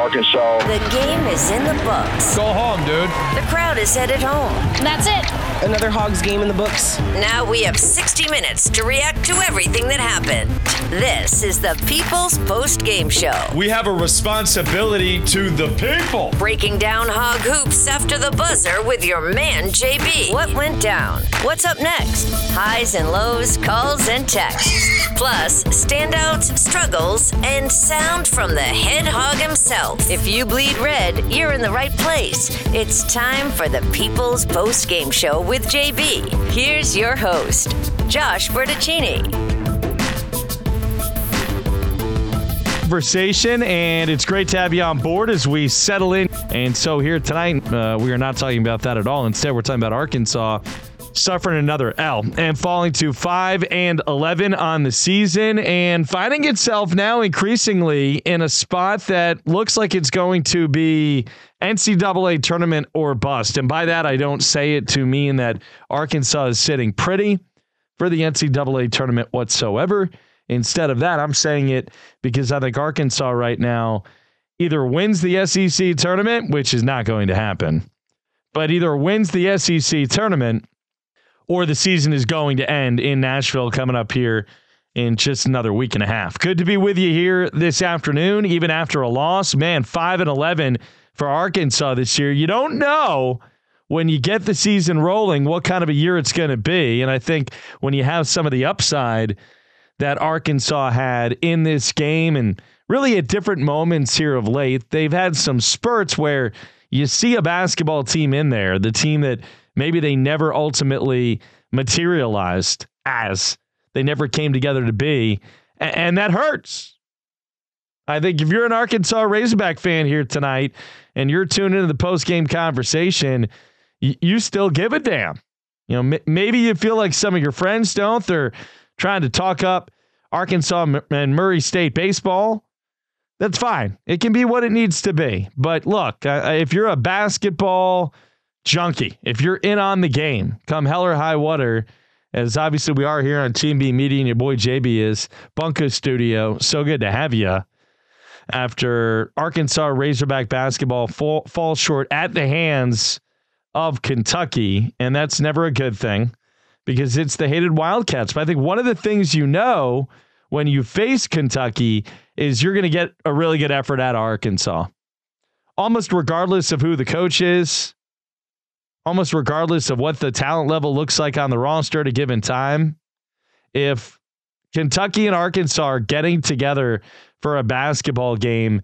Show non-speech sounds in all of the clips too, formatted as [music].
Arkansas. The game is in the books. Go home, dude. The crowd is headed home. That's it. Another Hogs game in the books. Now we have 60 minutes to react to everything that happened. This is the People's Post Game Show. We have a responsibility to the people. Breaking down hog hoops after the buzzer with your man JB. What went down? What's up next? Highs and lows, calls and texts. Plus, standouts, struggles, and sound from the head hog himself. If you bleed red, you're in the right place. It's time for the People's Post Game Show with JB. Here's your host, Josh Bertaccini. conversation, and it's great to have you on board as we settle in. And so here tonight, uh, we are not talking about that at all. Instead, we're talking about Arkansas suffering another L and falling to 5 and 11 on the season and finding itself now increasingly in a spot that looks like it's going to be NCAA tournament or bust. And by that, I don't say it to mean that Arkansas is sitting pretty for the NCAA tournament whatsoever. Instead of that, I'm saying it because I think Arkansas right now either wins the SEC tournament, which is not going to happen, but either wins the SEC tournament or the season is going to end in Nashville coming up here in just another week and a half. Good to be with you here this afternoon, even after a loss. Man, 5 and 11 for Arkansas this year. You don't know when you get the season rolling what kind of a year it's going to be. And I think when you have some of the upside, that Arkansas had in this game and really at different moments here of late. They've had some spurts where you see a basketball team in there, the team that maybe they never ultimately materialized as, they never came together to be, and that hurts. I think if you're an Arkansas Razorback fan here tonight and you're tuned into the post game conversation, you still give a damn. You know, maybe you feel like some of your friends don't. They're trying to talk up Arkansas and Murray State baseball, that's fine. It can be what it needs to be. But look, uh, if you're a basketball junkie, if you're in on the game, come hell or high water, as obviously we are here on Team B Media and your boy JB is Bunko Studio. So good to have you. After Arkansas Razorback basketball fall, falls short at the hands of Kentucky, and that's never a good thing because it's the hated Wildcats. But I think one of the things you know when you face Kentucky is you're going to get a really good effort at Arkansas. Almost regardless of who the coach is, almost regardless of what the talent level looks like on the roster at a given time. If Kentucky and Arkansas are getting together for a basketball game,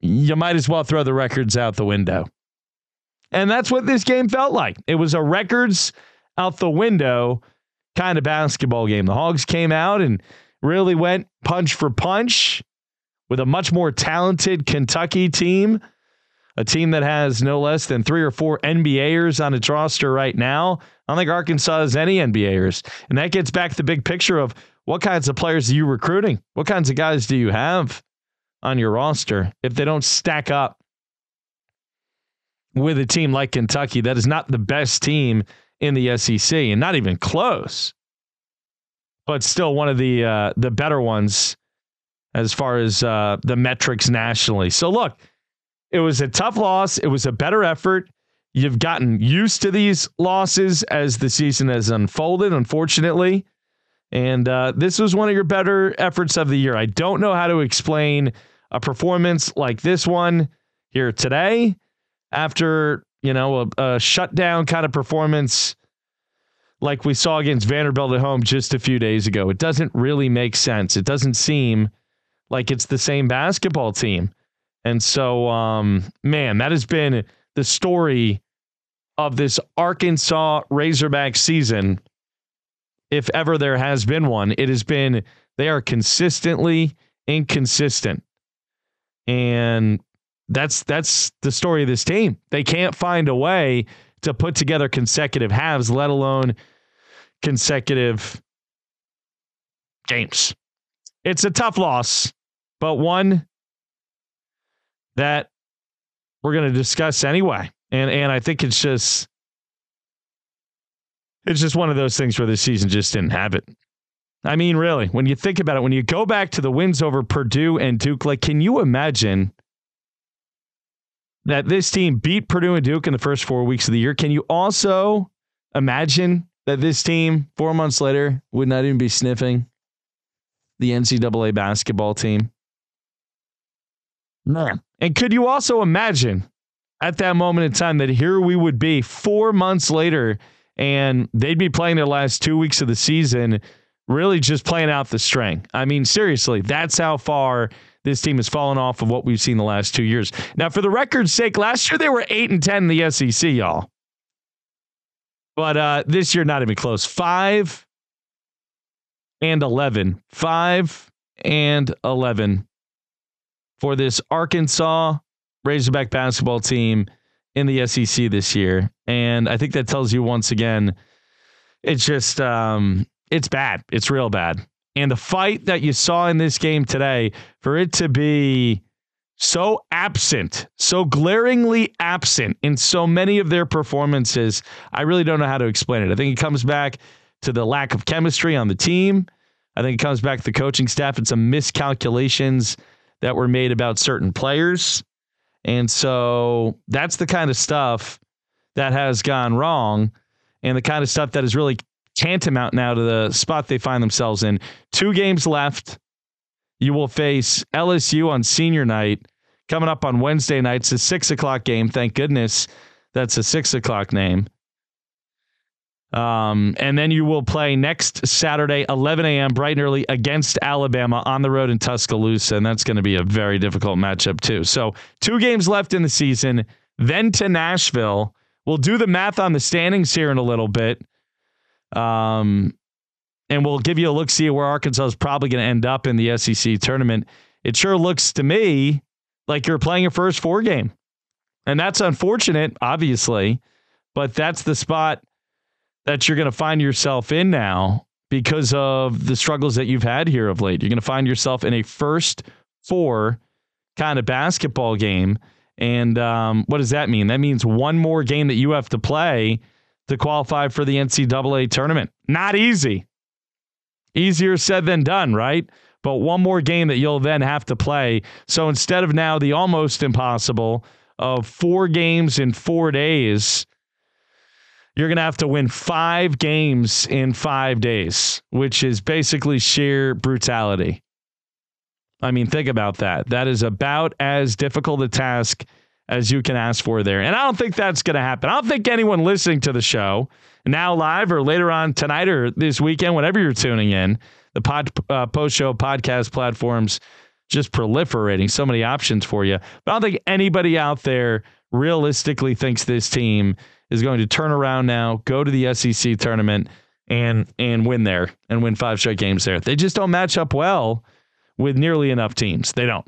you might as well throw the records out the window. And that's what this game felt like. It was a records out the window kind of basketball game. The Hogs came out and really went punch for punch with a much more talented Kentucky team, a team that has no less than three or four NBAers on its roster right now. I don't think Arkansas has any NBAers. And that gets back to the big picture of what kinds of players are you recruiting? What kinds of guys do you have on your roster if they don't stack up with a team like Kentucky that is not the best team in the SEC and not even close, but still one of the uh, the better ones as far as uh, the metrics nationally. So look, it was a tough loss. It was a better effort. You've gotten used to these losses as the season has unfolded, unfortunately. And uh, this was one of your better efforts of the year. I don't know how to explain a performance like this one here today after you know, a, a shutdown kind of performance like we saw against Vanderbilt at home just a few days ago. It doesn't really make sense. It doesn't seem like it's the same basketball team. And so, um, man, that has been the story of this Arkansas Razorback season. If ever there has been one, it has been they are consistently inconsistent. And that's that's the story of this team. They can't find a way to put together consecutive halves, let alone consecutive games. It's a tough loss, but one that we're going to discuss anyway. And and I think it's just it's just one of those things where the season just didn't have it. I mean, really, when you think about it, when you go back to the wins over Purdue and Duke, like, can you imagine that this team beat Purdue and Duke in the first four weeks of the year. Can you also imagine that this team, four months later, would not even be sniffing the NCAA basketball team? And could you also imagine at that moment in time that here we would be four months later and they'd be playing their last two weeks of the season, really just playing out the string? I mean, seriously, that's how far this team has fallen off of what we've seen the last two years. Now, for the record's sake, last year they were eight and ten in the SEC, y'all. But uh, this year, not even close. Five and eleven. Five and eleven for this Arkansas Razorback basketball team in the SEC this year. And I think that tells you once again, it's just um, it's bad. It's real bad. And the fight that you saw in this game today, for it to be so absent, so glaringly absent in so many of their performances, I really don't know how to explain it. I think it comes back to the lack of chemistry on the team. I think it comes back to the coaching staff and some miscalculations that were made about certain players. And so that's the kind of stuff that has gone wrong and the kind of stuff that is really tantamount now to the spot they find themselves in. Two games left. You will face LSU on senior night coming up on Wednesday night. It's a six o'clock game. Thank goodness that's a six o'clock name. Um, and then you will play next Saturday, 11 a.m., bright and early against Alabama on the road in Tuscaloosa. And that's going to be a very difficult matchup, too. So, two games left in the season, then to Nashville. We'll do the math on the standings here in a little bit. Um, and we'll give you a look see where Arkansas is probably going to end up in the SEC tournament. It sure looks to me like you're playing your first four game. And that's unfortunate, obviously, but that's the spot that you're going to find yourself in now because of the struggles that you've had here of late. You're going to find yourself in a first four kind of basketball game. And um, what does that mean? That means one more game that you have to play to qualify for the NCAA tournament. Not easy. Easier said than done, right? But one more game that you'll then have to play. So instead of now the almost impossible of four games in four days, you're going to have to win five games in five days, which is basically sheer brutality. I mean, think about that. That is about as difficult a task as you can ask for there. And I don't think that's going to happen. I don't think anyone listening to the show now live or later on tonight or this weekend, whenever you're tuning in, the pod, uh, post show podcast platforms just proliferating so many options for you. But I don't think anybody out there realistically thinks this team is going to turn around now, go to the SEC tournament and and win there and win five straight games there. They just don't match up well with nearly enough teams. They don't.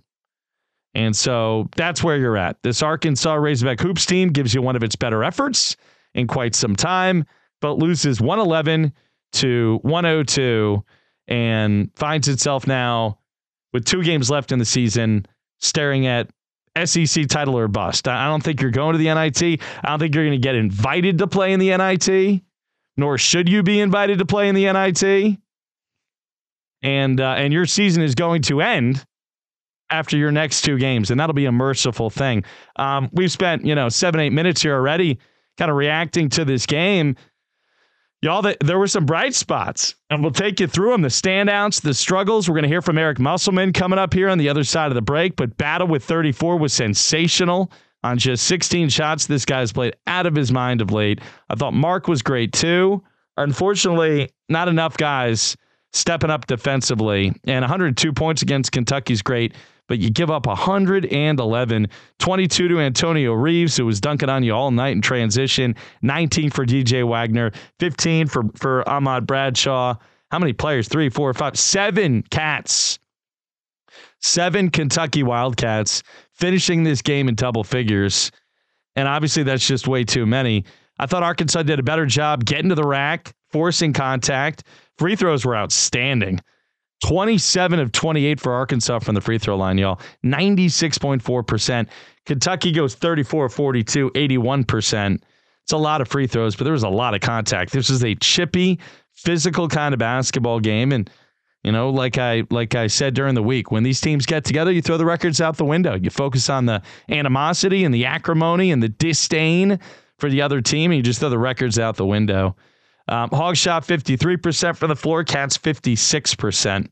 And so that's where you're at. This Arkansas Razorback Hoops team gives you one of its better efforts in quite some time, but loses 111 to 102 and finds itself now with two games left in the season staring at SEC title or bust. I don't think you're going to the NIT. I don't think you're going to get invited to play in the NIT, nor should you be invited to play in the NIT. And uh, and your season is going to end after your next two games, and that'll be a merciful thing. Um, we've spent you know seven eight minutes here already, kind of reacting to this game. Y'all, there were some bright spots, and we'll take you through them the standouts, the struggles. We're going to hear from Eric Musselman coming up here on the other side of the break. But Battle with 34 was sensational on just 16 shots. This guy's played out of his mind of late. I thought Mark was great too. Unfortunately, not enough guys stepping up defensively. And 102 points against Kentucky's great but you give up 111, 22 to Antonio Reeves, who was dunking on you all night in transition, 19 for DJ Wagner, 15 for, for Aaron Bradshaw. How many players? Three, four, five, seven cats. Seven Kentucky Wildcats finishing this game in double figures. And obviously, that's just way too many. I thought Arkansas did a better job getting to the rack, forcing contact. Free throws were outstanding. 27 of 28 for Arkansas from the free throw line, y'all. 96.4%. Kentucky goes 34 42, 81%. It's a lot of free throws, but there was a lot of contact. This is a chippy, physical kind of basketball game. And You know, like I like I said during the week, when these teams get together, you throw the records out the window. You focus on the animosity and the acrimony and the disdain for the other team, and you just throw the records out the window. Um, Hog shot 53% for the floor, Cats 56%.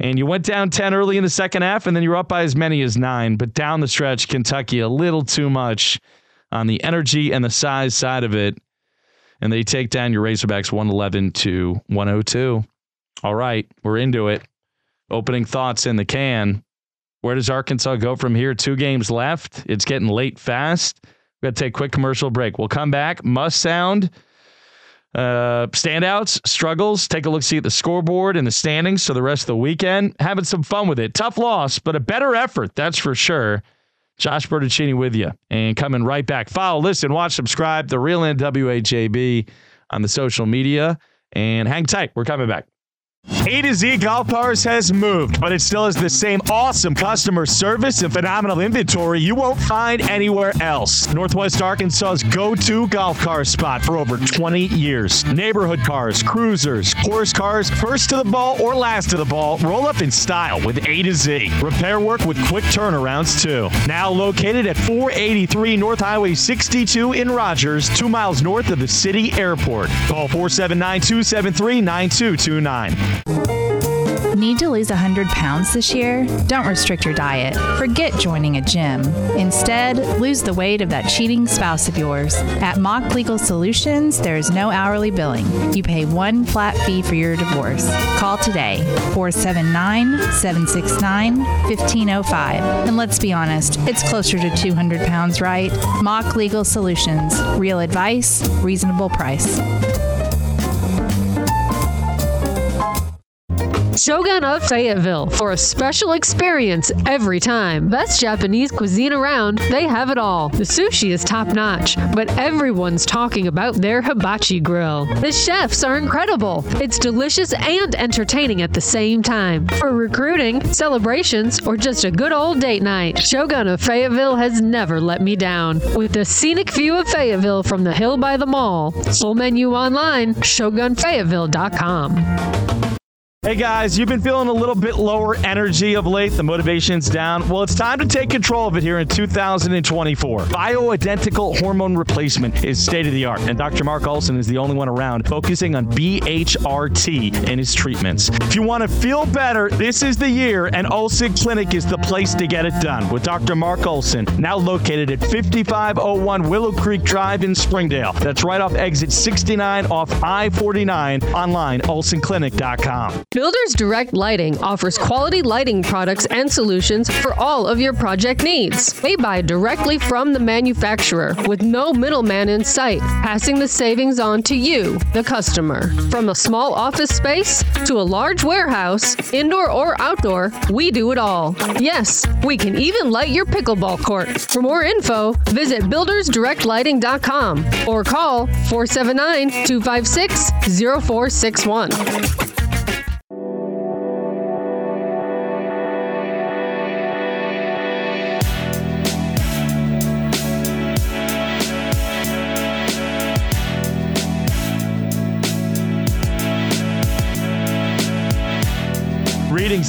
And you went down 10 early in the second half, and then you're up by as many as nine. But down the stretch, Kentucky a little too much on the energy and the size side of it. And they take down your Razorbacks 111 to 102. All right, we're into it. Opening thoughts in the can. Where does Arkansas go from here? Two games left. It's getting late fast. We've got to take a quick commercial break. We'll come back. Must sound. Uh, standouts, struggles. Take a look, see at the scoreboard and the standings for the rest of the weekend. Having some fun with it. Tough loss, but a better effort, that's for sure. Josh Bertaccini with you and coming right back. Follow, listen, watch, subscribe. The Real NWAJB on the social media and hang tight. We're coming back. A to Z Golf Cars has moved, but it still has the same awesome customer service and phenomenal inventory you won't find anywhere else. Northwest Arkansas's go to golf car spot for over 20 years. Neighborhood cars, cruisers, course cars, first to the ball or last to the ball, roll up in style with A to Z. Repair work with quick turnarounds, too. Now located at 483 North Highway 62 in Rogers, two miles north of the city airport. Call 479 273 9229. Need to lose 100 pounds this year? Don't restrict your diet. Forget joining a gym. Instead, lose the weight of that cheating spouse of yours. At Mock Legal Solutions, there is no hourly billing. You pay one flat fee for your divorce. Call today, 479 769 1505. And let's be honest, it's closer to 200 pounds, right? Mock Legal Solutions. Real advice, reasonable price. Shogun of Fayetteville for a special experience every time. Best Japanese cuisine around, they have it all. The sushi is top notch, but everyone's talking about their hibachi grill. The chefs are incredible. It's delicious and entertaining at the same time. For recruiting, celebrations, or just a good old date night, Shogun of Fayetteville has never let me down. With the scenic view of Fayetteville from the hill by the mall, full menu online, shogunfayetteville.com. Hey guys, you've been feeling a little bit lower energy of late. The motivation's down. Well, it's time to take control of it here in 2024. Bioidentical hormone replacement is state of the art, and Dr. Mark Olson is the only one around focusing on BHRT in his treatments. If you want to feel better, this is the year, and Olson Clinic is the place to get it done with Dr. Mark Olson, now located at 5501 Willow Creek Drive in Springdale. That's right off exit 69 off I 49, online, olsonclinic.com. Builders Direct Lighting offers quality lighting products and solutions for all of your project needs. They buy directly from the manufacturer with no middleman in sight, passing the savings on to you, the customer. From a small office space to a large warehouse, indoor or outdoor, we do it all. Yes, we can even light your pickleball court. For more info, visit buildersdirectlighting.com or call 479 256 0461.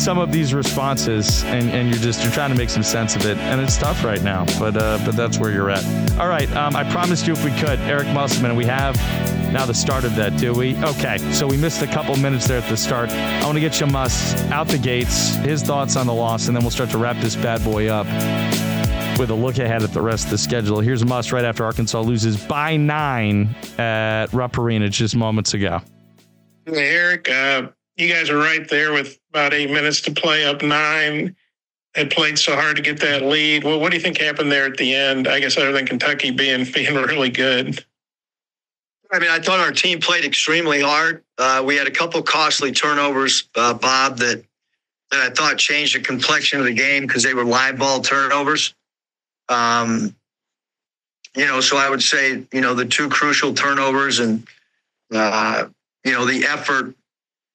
Some of these responses and, and you're just you're trying to make some sense of it. And it's tough right now but uh, but that's where you're at. All right um, i promised you if we could eric musselman we have now the start of that do we? Okay so we missed a couple minutes there at the start. I want to get you out the gates his thoughts on the loss and then we'll start to wrap this bad boy up with a look ahead at the rest of the schedule. Here's Muss right after arkansas loses by nine at rupp arena just moments ago. Hey, eric uh you guys are right there with about eight minutes to play up nine. Had played so hard to get that lead. Well, what do you think happened there at the end? I guess other than Kentucky being [laughs] being really good. I mean, I thought our team played extremely hard. Uh, we had a couple costly turnovers, uh, Bob, that that I thought changed the complexion of the game because they were live ball turnovers. Um, you know, so I would say, you know, the two crucial turnovers and, uh, you know, the effort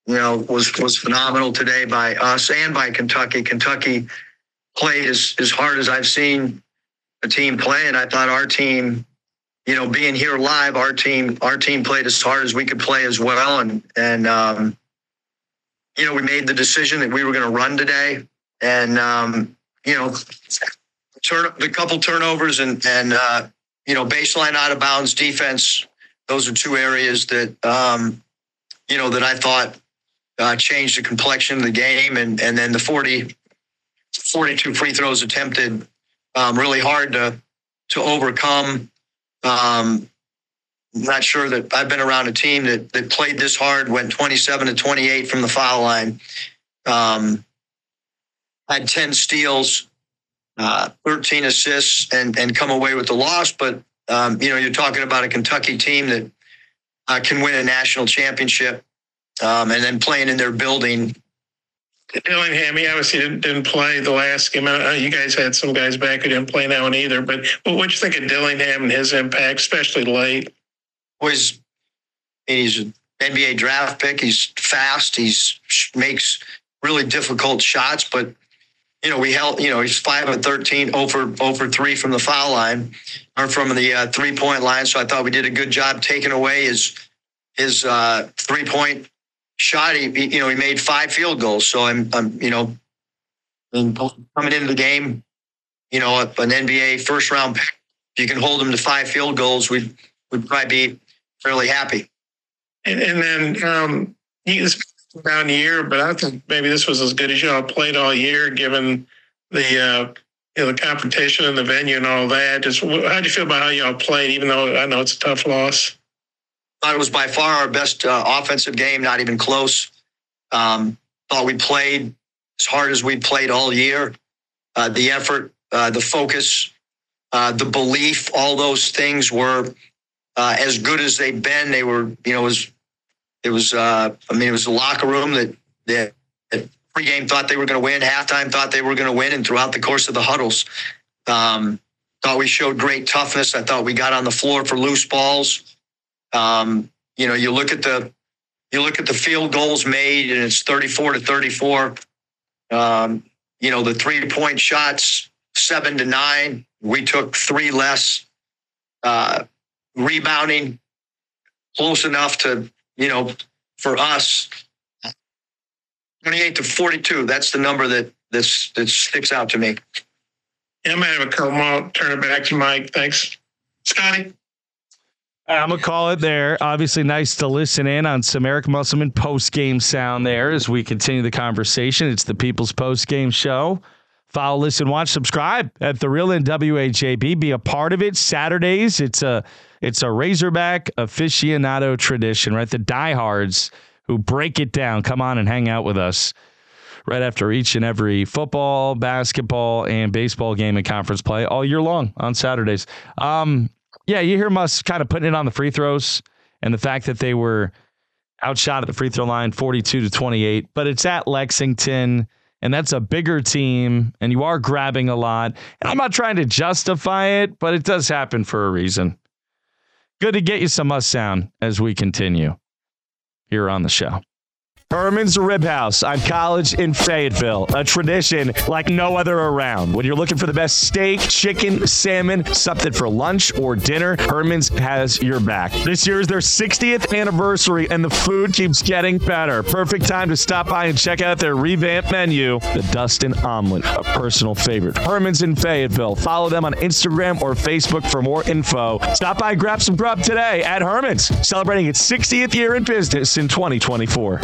you know, was was phenomenal today by us and by Kentucky. Kentucky played as, as hard as I've seen a team play, and I thought our team, you know, being here live, our team our team played as hard as we could play as well, and and um, you know, we made the decision that we were going to run today, and um, you know, turn the couple turnovers and and uh, you know, baseline out of bounds defense. Those are two areas that um, you know that I thought uh, changed the complexion of the game, and and then the 40, 42 free throws attempted um, really hard to to overcome. Um, not sure that I've been around a team that that played this hard, went 27 to 28 from the foul line, um, had 10 steals, uh, 13 assists, and and come away with the loss. But um, you know, you're talking about a Kentucky team that uh, can win a national championship, um, and then playing in their building. Dillingham, he obviously didn't, didn't play the last game. I you guys had some guys back who didn't play that one either. But what do you think of Dillingham and his impact, especially late? was he's an NBA draft pick. He's fast. He's makes really difficult shots, but you know we held. You know he's five of 13, over over three from the foul line or from the uh, three point line. So I thought we did a good job taking away his his uh, three point shot. He, he, you know he made five field goals. So I'm I'm you know coming into the game, you know an NBA first round pick. If you can hold him to five field goals, we'd we'd probably be fairly happy. And, and then um, you down year, but I think maybe this was as good as y'all played all year, given the uh, you know the competition and the venue and all that. Just how do you feel about how y'all played, even though I know it's a tough loss? Thought it was by far our best uh, offensive game, not even close. Um, thought we played as hard as we played all year. Uh, the effort, uh, the focus, uh, the belief, all those things were uh, as good as they've been. They were, you know, it was, it was, uh, I mean, it was a locker room that, that, that pregame thought they were going to win, halftime thought they were going to win, and throughout the course of the huddles, um, thought we showed great toughness. I thought we got on the floor for loose balls. Um, you know, you look at the, you look at the field goals made, and it's 34 to 34. Um, you know, the three point shots, seven to nine. We took three less. Uh, rebounding close enough to, you know, for us, 28 to 42. That's the number that this that sticks out to me. Yeah, I'm gonna have a couple more. Turn it back to Mike. Thanks, Scotty. I'm gonna call it there. Obviously, nice to listen in on some Eric Musselman post game sound there as we continue the conversation. It's the People's Post Game Show. Follow, listen, watch, subscribe at the Real NWAJB. Be a part of it. Saturdays, it's a it's a Razorback aficionado tradition, right? The diehards who break it down come on and hang out with us right after each and every football, basketball, and baseball game and conference play all year long on Saturdays. Um, yeah, you hear us kind of putting it on the free throws and the fact that they were outshot at the free throw line 42 to 28, but it's at Lexington and that's a bigger team and you are grabbing a lot. And I'm not trying to justify it, but it does happen for a reason. Good to get you some Muss sound as we continue here on the show. Herman's Rib House on College in Fayetteville, a tradition like no other around. When you're looking for the best steak, chicken, salmon, something for lunch or dinner, Herman's has your back. This year is their 60th anniversary and the food keeps getting better. Perfect time to stop by and check out their revamped menu, the Dustin Omelet, a personal favorite. Herman's in Fayetteville. Follow them on Instagram or Facebook for more info. Stop by grab some grub today at Herman's, celebrating its 60th year in business in 2024.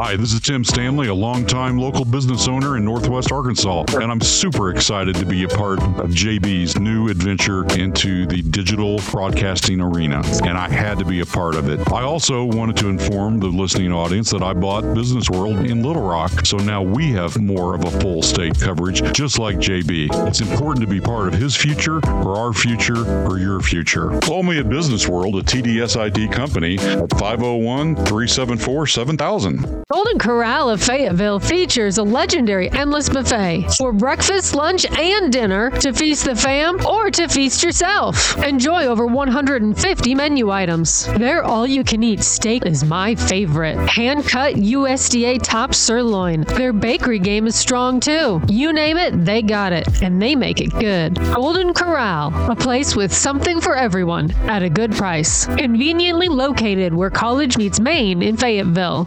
Hi, this is Tim Stanley, a longtime local business owner in Northwest Arkansas, and I'm super excited to be a part of JB's new adventure into the digital broadcasting arena, and I had to be a part of it. I also wanted to inform the listening audience that I bought Business World in Little Rock, so now we have more of a full state coverage, just like JB. It's important to be part of his future, or our future, or your future. Call me at Business World, a TDSID company, at 501 374 7000. Golden Corral of Fayetteville features a legendary endless buffet for breakfast, lunch, and dinner to feast the fam or to feast yourself. Enjoy over 150 menu items. Their all you can eat steak is my favorite. Hand cut USDA top sirloin. Their bakery game is strong too. You name it, they got it, and they make it good. Golden Corral, a place with something for everyone at a good price. Conveniently located where college meets Maine in Fayetteville.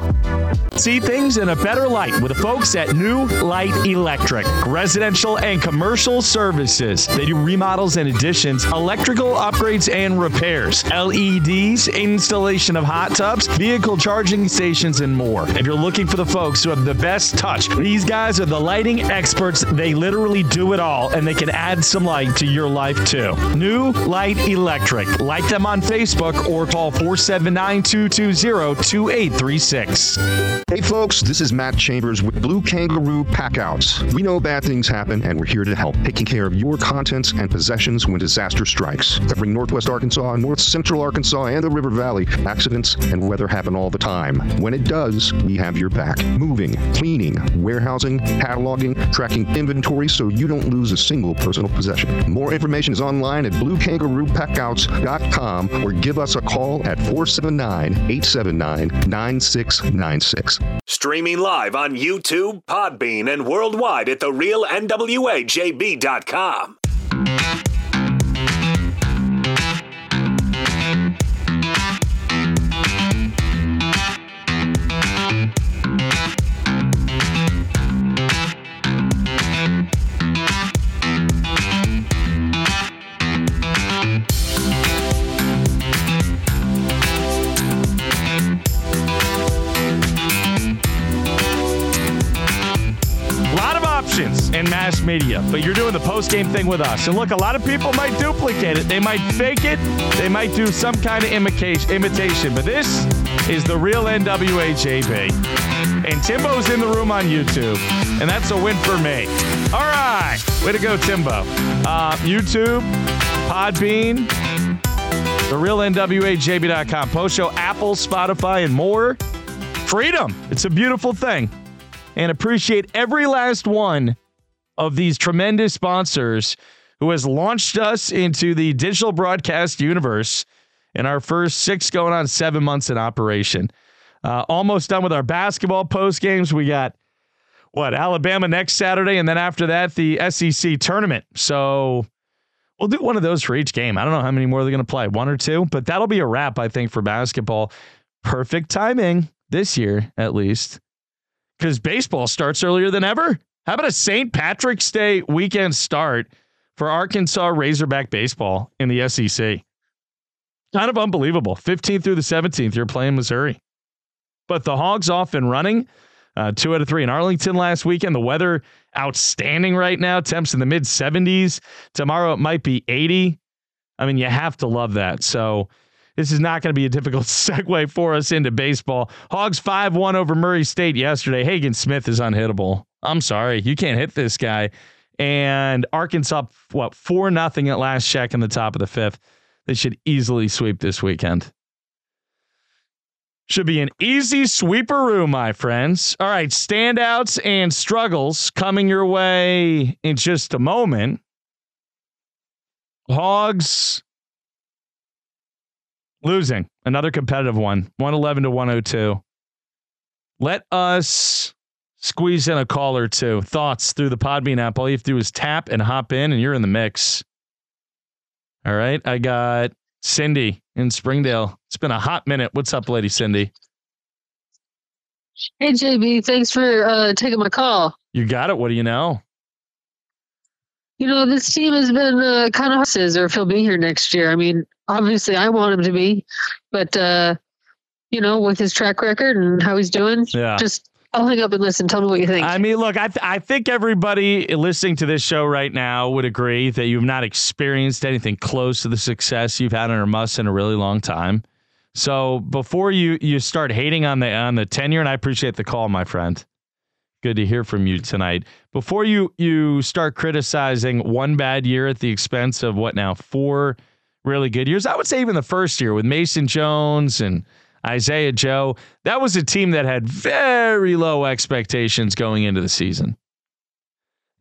See things in a better light with the folks at New Light Electric. Residential and commercial services. They do remodels and additions, electrical upgrades and repairs, LEDs, installation of hot tubs, vehicle charging stations, and more. If you're looking for the folks who have the best touch, these guys are the lighting experts. They literally do it all, and they can add some light to your life too. New Light Electric. Like them on Facebook or call 479 220 2836. Hey folks, this is Matt Chambers with Blue Kangaroo Packouts. We know bad things happen and we're here to help, taking care of your contents and possessions when disaster strikes. Covering Northwest Arkansas, North Central Arkansas, and the River Valley, accidents and weather happen all the time. When it does, we have your back. Moving, cleaning, warehousing, cataloging, tracking inventory so you don't lose a single personal possession. More information is online at bluekangaroopackouts.com or give us a call at 479 879 9696. Streaming live on YouTube, Podbean, and worldwide at therealnwajb.com. in mass media, but you're doing the post game thing with us. And look, a lot of people might duplicate it. They might fake it. They might do some kind of imitation. But this is the real NWA JB. And Timbo's in the room on YouTube, and that's a win for me. All right, way to go, Timbo. Uh, YouTube, Podbean, the real NWAJB.com, post show, Apple, Spotify, and more. Freedom. It's a beautiful thing and appreciate every last one of these tremendous sponsors who has launched us into the digital broadcast universe in our first six going on seven months in operation. Uh, almost done with our basketball post games. We got what Alabama next Saturday, and then after that, the SEC tournament. So we'll do one of those for each game. I don't know how many more they're going to play, one or two, but that'll be a wrap, I think, for basketball. Perfect timing this year, at least because baseball starts earlier than ever. How about a St. Patrick's Day weekend start for Arkansas Razorback baseball in the SEC? Kind of unbelievable. 15th through the 17th, you're playing Missouri. But the Hogs off and running. Uh, two out of three in Arlington last weekend. The weather outstanding right now. Temps in the mid 70s. Tomorrow it might be 80. I mean, you have to love that. So this is not going to be a difficult [laughs] segue for us into baseball. Hogs 5 1 over Murray State yesterday. Hagen Smith is unhittable. I'm sorry. You can't hit this guy. And Arkansas, what, 4 nothing at last check in the top of the fifth. They should easily sweep this weekend. Should be an easy sweeperoo, my friends. All right, standouts and struggles coming your way in just a moment. Hogs losing. Another competitive one. 111 to 102 let us squeeze in a call or two. Thoughts through the podbean app. All you have to do is tap and hop in and you're in the mix. All right i got cindy in springdale. It's been a hot minute. What's up lady cindy? Hey, JB, thanks for uh, taking my call. you got it. What do you know? You know, this team has been uh, kind of or if he'll be here next year. I mean, obviously, I want him to be, but uh, you know, with his track record and how he's doing, Yeah. just I'll hang up and listen. Tell me what you think. I mean, look, I, th- I think everybody listening to this show right now would agree that you've not experienced anything close to the success you've had under Muss in a really long time. So before you you start hating on the on the tenure, and I appreciate the call, my friend. Good to hear from you tonight. Before you you start criticizing one bad year at the expense of what now four really good years, I would say even the first year with Mason Jones and Isaiah Joe, that was a team that had very low expectations going into the season.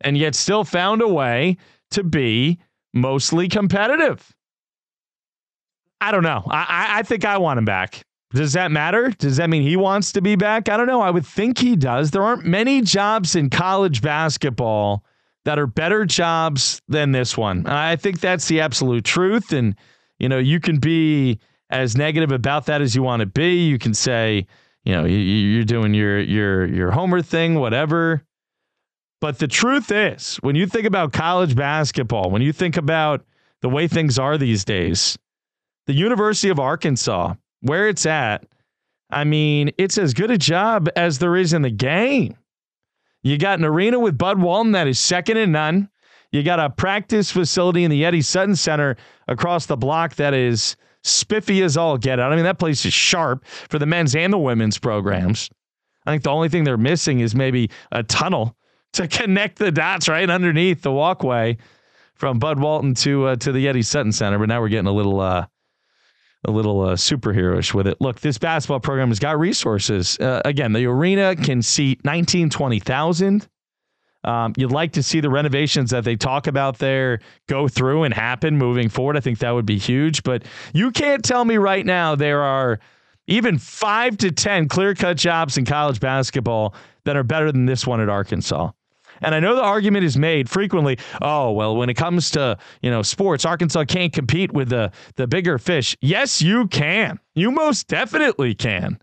And yet still found a way to be mostly competitive. I don't know. I, I, think I want him back. Does that matter? Does that mean he wants to be back? I don't know. I would think he does. There aren't many jobs in college basketball that are better jobs than this one. I think that's the absolute truth. And, you know, you can be as negative about that as you want to be. You can say, you know, you, you're doing your your your homer thing, whatever. But the truth is, when you think about college basketball, when you think about the way things are these days, the University of Arkansas, where it's at, I mean, it's as good a job as there is in the game. You got an arena with Bud Walton that is second to none. You got a practice facility in the Eddie Sutton Center across the block that is spiffy as all get out. I mean, that place is sharp for the men's and the women's programs. I think the only thing they're missing is maybe a tunnel [laughs] to connect the dots right underneath the walkway from Bud Walton to uh, to the Eddie Sutton Center. But now we're getting a little uh, a little uh, superheroish with it. Look, this basketball program has got resources. Uh, again, the arena can seat 19, 20,000. Um, you'd like to see the renovations that they talk about there go through and happen moving forward. I think that would be huge. But you can't tell me right now there are even five to 10 clear cut jobs in college basketball that are better than this one at Arkansas. And I know the argument is made frequently, oh, well, when it comes to, you know, sports, Arkansas can't compete with the the bigger fish. Yes, you can. You most definitely can.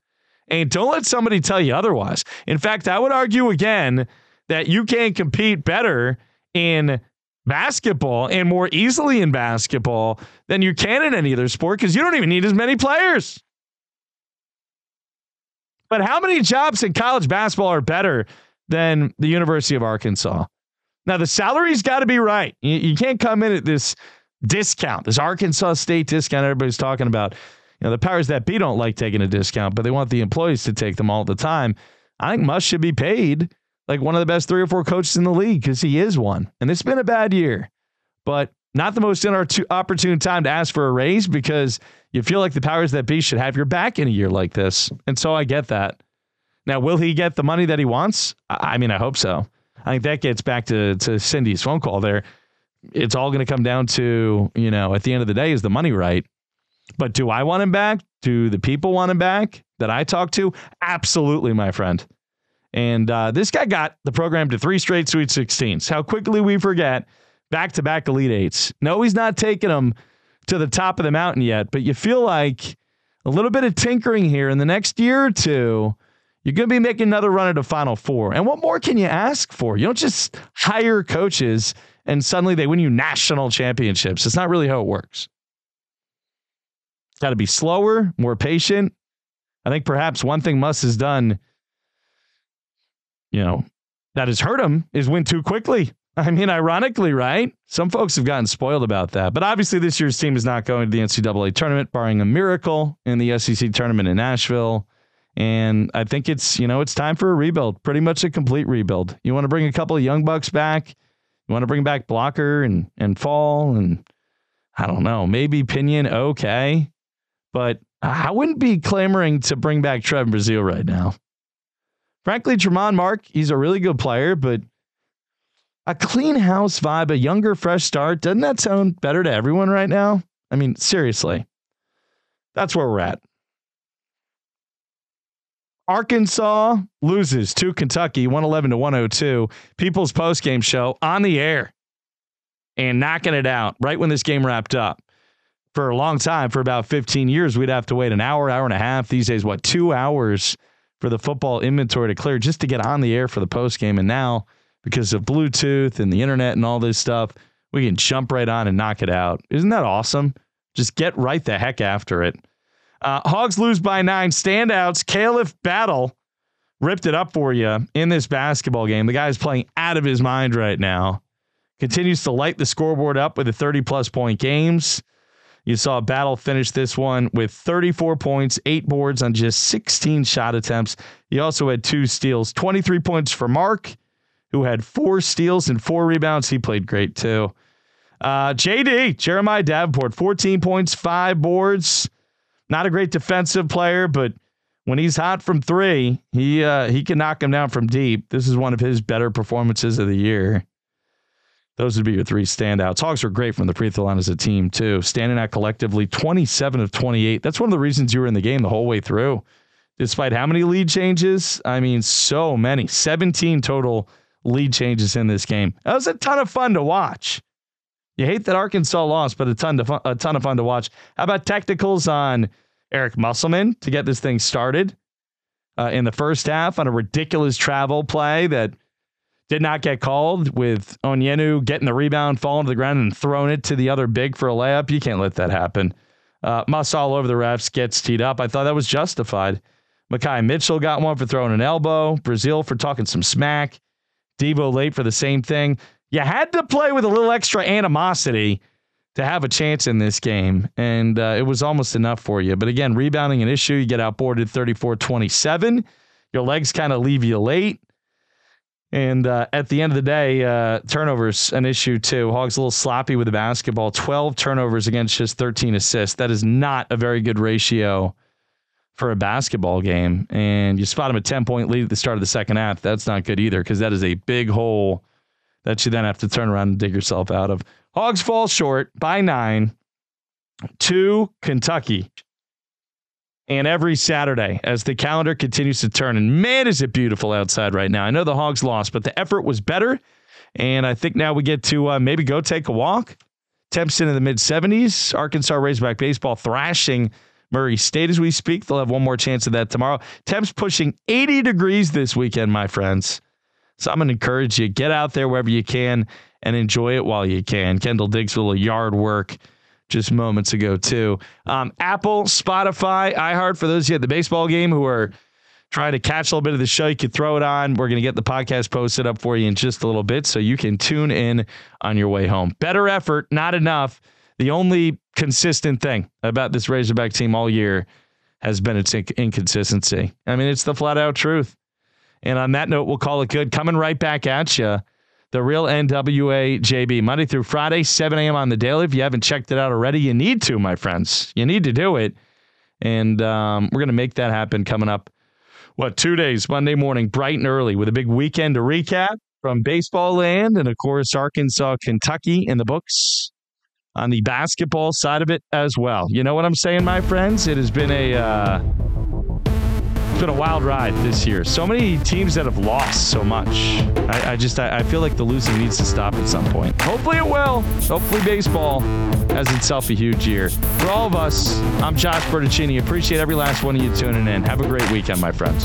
And don't let somebody tell you otherwise. In fact, I would argue again that you can compete better in basketball and more easily in basketball than you can in any other sport because you don't even need as many players. But how many jobs in college basketball are better than the University of Arkansas? Now, the salary's got to be right. You, you, can't come in at this discount, this Arkansas State discount everybody's talking about. You know, the powers that be don't like taking a discount, but they want the employees to take them all the time. I think Muss should be paid like one of the best three or four coaches in the league because he is one. And it's been a bad year, but not the most opportune time to ask for a raise because you feel like the powers that be should have your back in a year like this. And so I get that. Now, will he get the money that he wants? I mean, I hope so. I think that gets back to, to Cindy's phone call there. It's all going to come down to, you know, at the end of the day, is the money right? But do I want him back? Do the people want him back that I talk to? Absolutely, my friend. And uh, this guy got the program to three straight Sweet 16s. How quickly we forget back to back Elite Eights. No, he's not taking them to the top of the mountain yet, but you feel like a little bit of tinkering here in the next year or two. You're going to be making another run at a Final Four. And what more can you ask for? You don't just hire coaches and suddenly they win you national championships. It's not really how it works. It's got to be slower, more patient. I think perhaps one thing Muss has done you know, that has hurt him is win too quickly. [laughs] I mean, ironically, right? Some folks have gotten spoiled about that. But obviously, this year's team is not going to the NCAA tournament, barring a miracle in the SEC tournament in Nashville. And I think it's, you know, it's time for a rebuild, pretty much a complete rebuild. You want to bring a couple of young bucks back. You want to bring back Blocker and and Fall and I don't know, maybe Pinion, okay. But I wouldn't be clamoring to bring back Trev Brazile right now. Frankly, Tramon Mark, he's a really good player, but a clean house vibe, a younger, fresh start, doesn't that sound better to everyone right now? I mean, seriously. That's where we're at. Arkansas loses to Kentucky 111 to 102. People's post game show on the air and knocking it out right when this game wrapped up. For a long time, for about 15 years, we'd have to wait an hour, hour and a half. These days, what, two hours for the football inventory to clear just to get on the air for the post game. And now, because of Bluetooth and the internet and all this stuff, we can jump right on and knock it out. Isn't that awesome? Just get right the heck after it. Uh, Hogs lose by nine. Standouts. Khalif Battle ripped it up for you in this basketball game. The guy is playing out of his mind right now. Continues to light the scoreboard up with the 30 plus point games. You saw Battle finish this one with 34 points, eight boards on just 16 shot attempts. He also had two steals, 23 points for Mark, who had four steals and four rebounds. He played great too. Uh, JD, Jeremiah Davenport, 14 points, five boards. Not a great defensive player, but when he's hot from three, he uh, he can knock him down from deep. This is one of his better performances of the year. Those would be your three standouts. Hogs are great from the free throw line as a team, too. Standing out collectively 27 of 28. That's one of the reasons you were in the game the whole way through. Despite how many lead changes? I mean, so many. 17 total lead changes in this game. That was a ton of fun to watch. You hate that Arkansas lost, but a ton, fun, a ton of fun to watch. How about technicals on Eric Musselman to get this thing started? uh, in the first half on a ridiculous travel play that did not get called with Onyenso getting the rebound, falling to the ground, and throwing it to the other big for a layup. You can't let that happen. Uh, Muss all over the refs, gets teed up. I thought that was justified. Makhi Mitchell got one for throwing an elbow. Brazile for talking some smack. Devo late for the same thing. You had to play with a little extra animosity to have a chance in this game, and uh, it was almost enough for you. But again, rebounding an issue. You get outboarded 34 27. Your legs kind of leave you late. And uh, at the end of the day, uh, turnovers an issue too. Hogs a little sloppy with the basketball. 12 turnovers against just 13 assists. That is not a very good ratio for a basketball game. And you spot him a 10 point lead at the start of the second half. That's not good either because that is a big hole that you then have to turn around and dig yourself out of. Hogs fall short by nine to Kentucky and every Saturday as the calendar continues to turn. And man, is it beautiful outside right now. I know the Hogs lost, but the effort was better. And I think now we get to uh, maybe go take a walk. Temps in the mid 70s. Arkansas Razorback baseball thrashing Murray State as we speak. They'll have one more chance of that tomorrow. Temps pushing 80 degrees this weekend, my friends. So I'm going to encourage you get out there wherever you can and enjoy it while you can. Kendall Diggs a little yard work just moments ago, too. Um, Apple, Spotify, iHeart, for those of you at the baseball game who are trying to catch a little bit of the show, you can throw it on. We're going to get the podcast posted up for you in just a little bit so you can tune in on your way home. Better effort, not enough. The only consistent thing about this Razorback team all year has been its inconsistency. I mean, it's the flat out truth. And on that note, we'll call it good. Coming right back at you the real NWA JB, Monday through Friday, 7 a.m. on the daily. If you haven't checked it out already, you need to, my friends. You need to do it. And um, we're going to make that happen coming up, what, two days, Monday morning, bright and early, with a big weekend to recap from baseball land and, of course, Arkansas, Kentucky in the books on the basketball side of it as well. You know what I'm saying, my friends? It has been a. Uh, it's been a wild ride this year. So many teams that have lost so much. I, I just I, I, feel like the losing needs to stop at some point. Hopefully it will. Hopefully baseball has itself a huge year. For all of us, I'm Josh Bertaccini. Appreciate every last one of you tuning in. Have a great weekend, my friends.